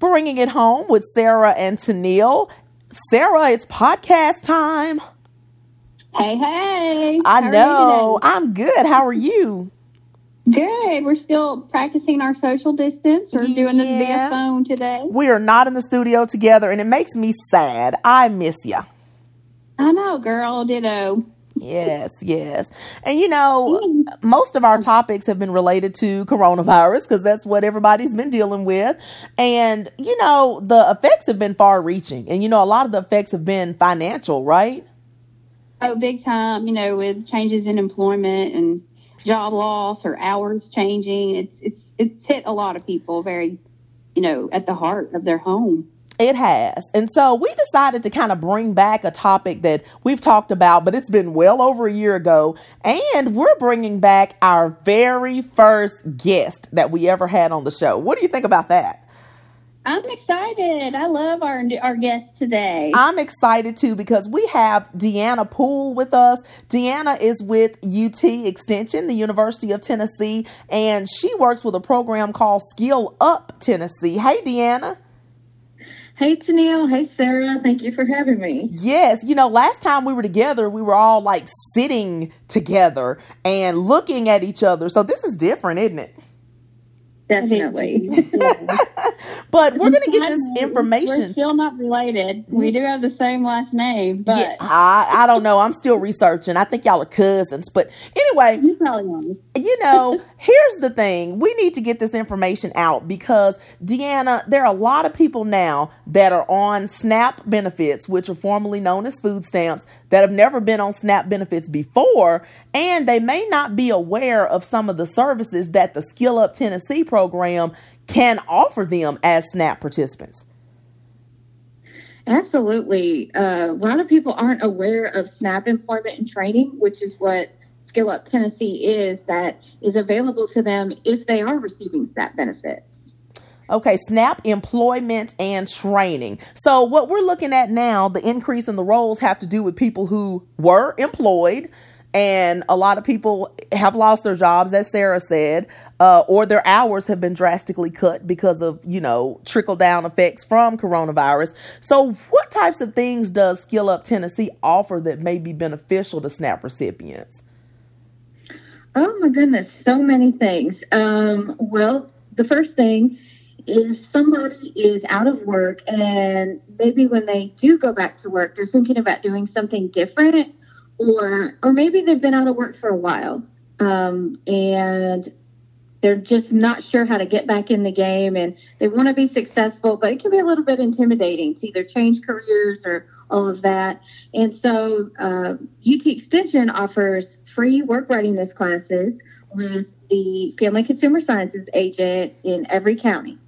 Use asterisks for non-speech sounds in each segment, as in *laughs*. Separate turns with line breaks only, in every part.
bringing it home with Sarah and Tennille. Sarah, it's podcast time.
Hey, hey.
I know. I'm good. How are you?
Good. We're still practicing our social distance. We're doing this via phone today.
We are not in the studio together, and it makes me sad. I miss you.
I know, girl. Ditto.
Yes, yes. And you know, mm-hmm. most of our topics have been related to coronavirus because that's what everybody's been dealing with. And you know, the effects have been far reaching. And you know, a lot of the effects have been financial, right?
Oh, big time, you know, with changes in employment and job loss or hours changing. It's it's it's hit a lot of people very, you know, at the heart of their home.
It has. And so we decided to kind of bring back a topic that we've talked about, but it's been well over a year ago. And we're bringing back our very first guest that we ever had on the show. What do you think about that?
I'm excited. I love our our guest today.
I'm excited too because we have Deanna Poole with us. Deanna is with UT Extension, the University of Tennessee, and she works with a program called Skill Up Tennessee. Hey, Deanna.
Hey, Tennille. Hey, Sarah. Thank you for having me.
Yes. You know, last time we were together, we were all like sitting together and looking at each other. So this is different, isn't it?
Definitely. *laughs*
but we're going to get this information.
We're still not related. We mm-hmm. do have the same last name, but yeah,
I, I don't know. I'm still researching. I think y'all are cousins. But anyway,
You
know, *laughs* here's the thing. We need to get this information out because Deanna, there are a lot of people now that are on SNAP benefits, which are formerly known as food stamps, that have never been on SNAP benefits before, and they may not be aware of some of the services that the Skill Up Tennessee program can offer them as SNAP participants.
Absolutely. Uh, a lot of people aren't aware of SNAP employment and training, which is what Skill Up Tennessee is, that is available to them if they are receiving SNAP benefits.
Okay, SNAP employment and training. So, what we're looking at now, the increase in the rolls have to do with people who were employed, and a lot of people have lost their jobs, as Sarah said, uh, or their hours have been drastically cut because of, you know, trickle down effects from coronavirus. So, what types of things does Skill Up Tennessee offer that may be beneficial to SNAP recipients?
Oh, my goodness, so many things. Um, well, the first thing if somebody is out of work and maybe when they do go back to work, they're thinking about doing something different, or or maybe they've been out of work for a while um, and they're just not sure how to get back in the game and they want to be successful, but it can be a little bit intimidating to either change careers or all of that. And so uh, UT Extension offers free work readiness classes with the Family Consumer Sciences agent in every county.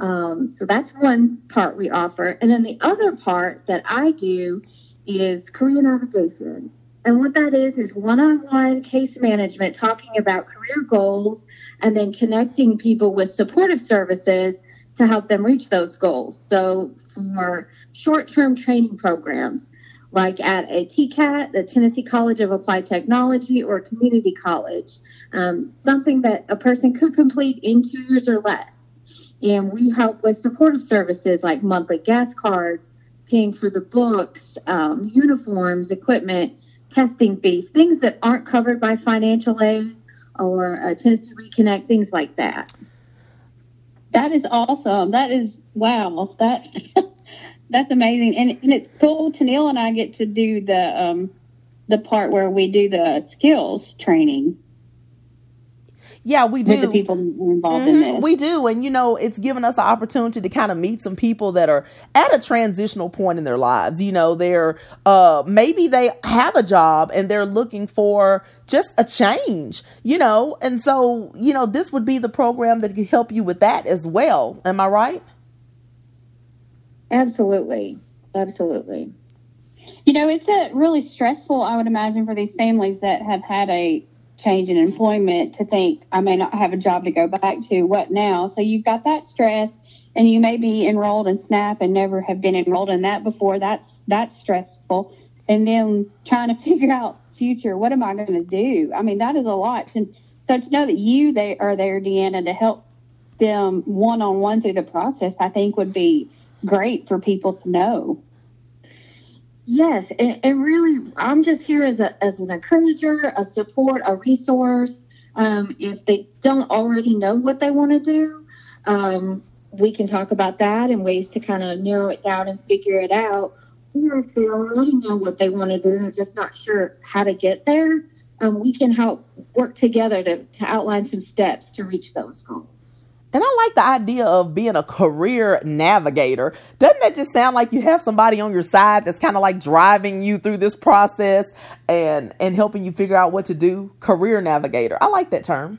Um, so that's one part we offer. And then the other part that I do is career navigation. And what that is, is one on one case management, talking about career goals and then connecting people with supportive services to help them reach those goals. So for short term training programs, like at a TCAT, the Tennessee College of Applied Technology, or community college, um, something that a person could complete in two years or less. And we help with supportive services like monthly gas cards, paying for the books, um, uniforms, equipment, testing fees, things that aren't covered by financial aid or uh, Tennessee Reconnect, things like that.
That is awesome. That is wow. That *laughs* that's amazing, and, and it's cool. Tennille and I get to do the um, the part where we do the skills training.
Yeah, we do.
With the people involved mm-hmm. in this.
We do. And, you know, it's given us an opportunity to kind of meet some people that are at a transitional point in their lives. You know, they're, uh, maybe they have a job and they're looking for just a change, you know, and so, you know, this would be the program that could help you with that as well. Am I right?
Absolutely. Absolutely.
You know, it's a really stressful, I would imagine, for these families that have had a change in employment to think I may not have a job to go back to. What now? So you've got that stress, and you may be enrolled in SNAP and never have been enrolled in that before. That's that's stressful. And then trying to *laughs* figure out future. What am I going to do? I mean, that is a lot. And so to know that you they are there, Deanna, to help them one on one through the process, I think would be great for people to know.
Yes, and, and really, I'm just here as a as an encourager, a support, a resource. Um, if they don't already know what they want to do, um, we can talk about that and ways to kind of narrow it down and figure it out. Or if they already know what they want to do, they're just not sure how to get there, um, we can help work together to, to outline some steps to reach those goals.
And I like the idea of being a career navigator. Doesn't that just sound like you have somebody on your side that's kind of like driving you through this process and and helping you figure out what to do? Career navigator. I like that term.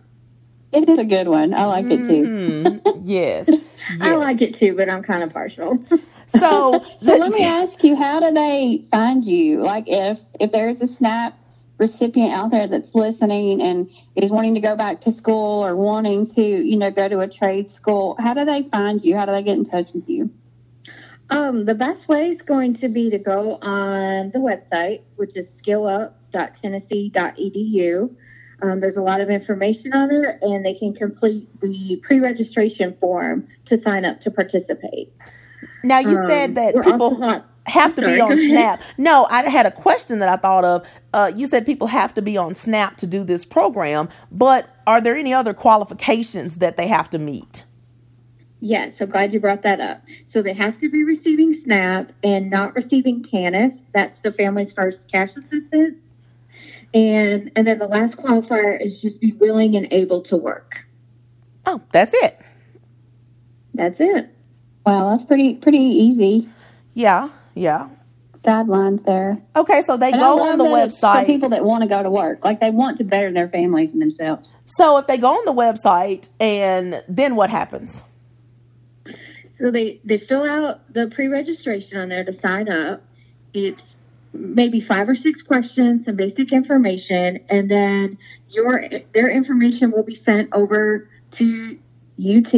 It is a good one. I like it too.
Mm-hmm. yes. *laughs* yes.
I like it too, but I'm kind of partial.
so, *laughs*
so let me *laughs* ask you, how do they find you? Like if if there's a SNAP recipient out there that's listening and is wanting to go back to school or wanting to, you know, go to a trade school, how do they find you? How do they get in touch with you?
Um, the best way is going to be to go on the website, which is skillup.tennessee.edu. Um, there's a lot of information on there, and they can complete the pre-registration form to sign up to participate.
Now, you um, said that people have to be on Snap. No, I had a question that I thought of. Uh, you said people have to be on Snap to do this program, but are there any other qualifications that they have to meet?
Yeah, so glad you brought that up. So they have to be receiving SNAP and not receiving TANF. That's the family's first cash assistance. And and then the last qualifier is just be willing and able to work.
Oh, that's it.
That's it.
Wow, that's pretty pretty easy.
Yeah. Yeah.
Guidelines there.
Okay, so they
and
go on the website.
For people that want to go to work, like they want to better their families and themselves.
So if they go on the website, and then what happens?
So they they fill out the pre-registration on there to sign up. It's maybe five or six questions, some basic information, and then your their information will be sent over to UT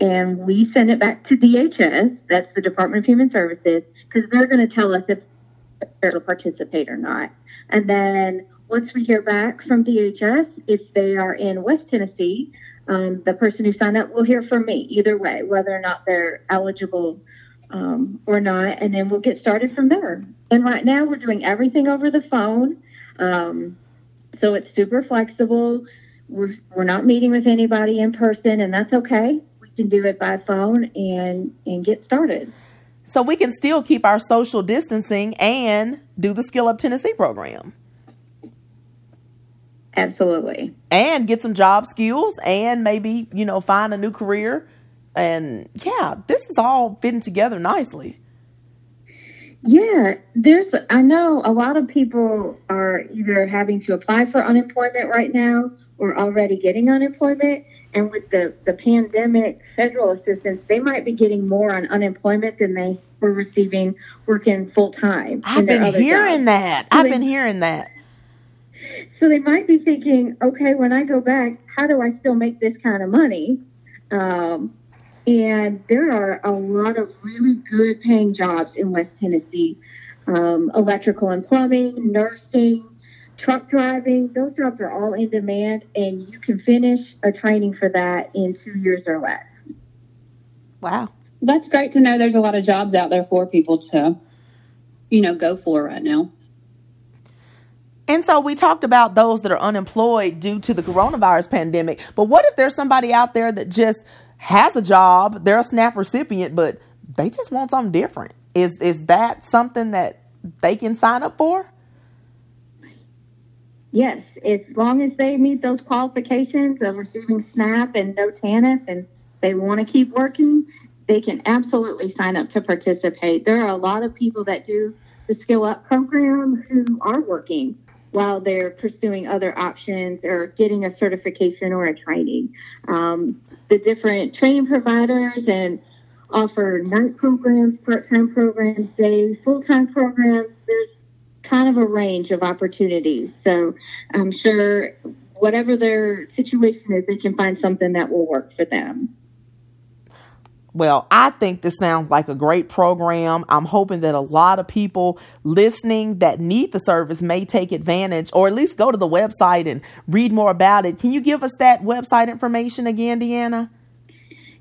and we send it back to DHS, that's the Department of Human Services, because they're going to tell us if they're to participate or not. And then once we hear back from DHS, if they are in West Tennessee, um, the person who signed up will hear from me either way, whether or not they're eligible um, or not, and then we'll get started from there. And right now, we're doing everything over the phone, um, so it's super flexible we're, we're not meeting with anybody in person, and that's okay. We can do it by phone and and get started.
So we can still keep our social distancing and do the Skill Up Tennessee program.
Absolutely.
And get some job skills and maybe, you know, find a new career. And yeah, this is all fitting together nicely.
Yeah, there's, I know a lot of people are either having to apply for unemployment right now or already getting unemployment. And with the, the pandemic federal assistance, they might be getting more on unemployment than they were receiving working full time.
I've been hearing jobs. that. So I've they, been hearing that.
So they might be thinking, okay, when I go back, how do I still make this kind of money? Um, and there are a lot of really good paying jobs in West Tennessee um, electrical and plumbing, nursing, truck driving, those jobs are all in demand, and you can finish a training for that in two years or less.
Wow.
That's great to know there's a lot of jobs out there for people to, you know, go for right now.
And so we talked about those that are unemployed due to the coronavirus pandemic. But what if there's somebody out there that just has a job, they're a SNAP recipient, but they just want something different? Is is that something that they can sign up for?
Yes, as long as they meet those qualifications of receiving SNAP and no TANF and they want to keep working, they can absolutely sign up to participate. There are a lot of people that do the Skill Up program who are working while they're pursuing other options or getting a certification or a training. Um, the different training providers and offer night programs, part-time programs, day, full-time programs. There's kind of a range of opportunities. So I'm sure whatever their situation is, they can find something that will work for them.
Well, I think this sounds like a great program. I'm hoping that a lot of people listening that need the service may take advantage or at least go to the website and read more about it. Can you give us that website information again, Deanna?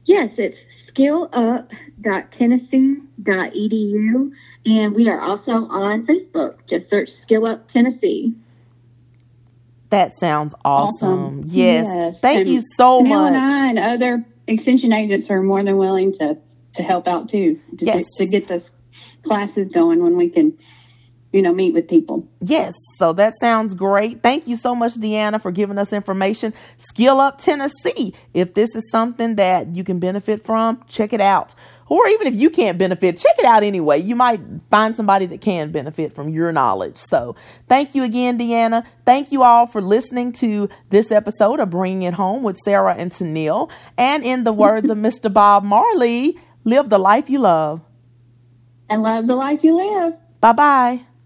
Yes, it's skillup.tennessee.edu. And we are also on Facebook. Just search Skill Up Tennessee.
That sounds awesome.
Awesome.
Yes.
Yes.
Thank
And
you so
Neil
much.
and I and other extension agents are more than willing to to help out too to,
Yes.
to get this classes going when we can, you know, meet with people.
Yes, so that sounds great. Thank you so much, Deanna, for giving us information. Skill Up Tennessee. If this is something that you can benefit from, check it out. Or even if you can't benefit, check it out anyway. You might find somebody that can benefit from your knowledge. So thank you again, Deanna. Thank you all for listening to this episode of Bringing It Home with Sarah and Tennille. And in the words of *laughs* Mr. Bob Marley, live the life you love.
And love the life you live.
Bye bye.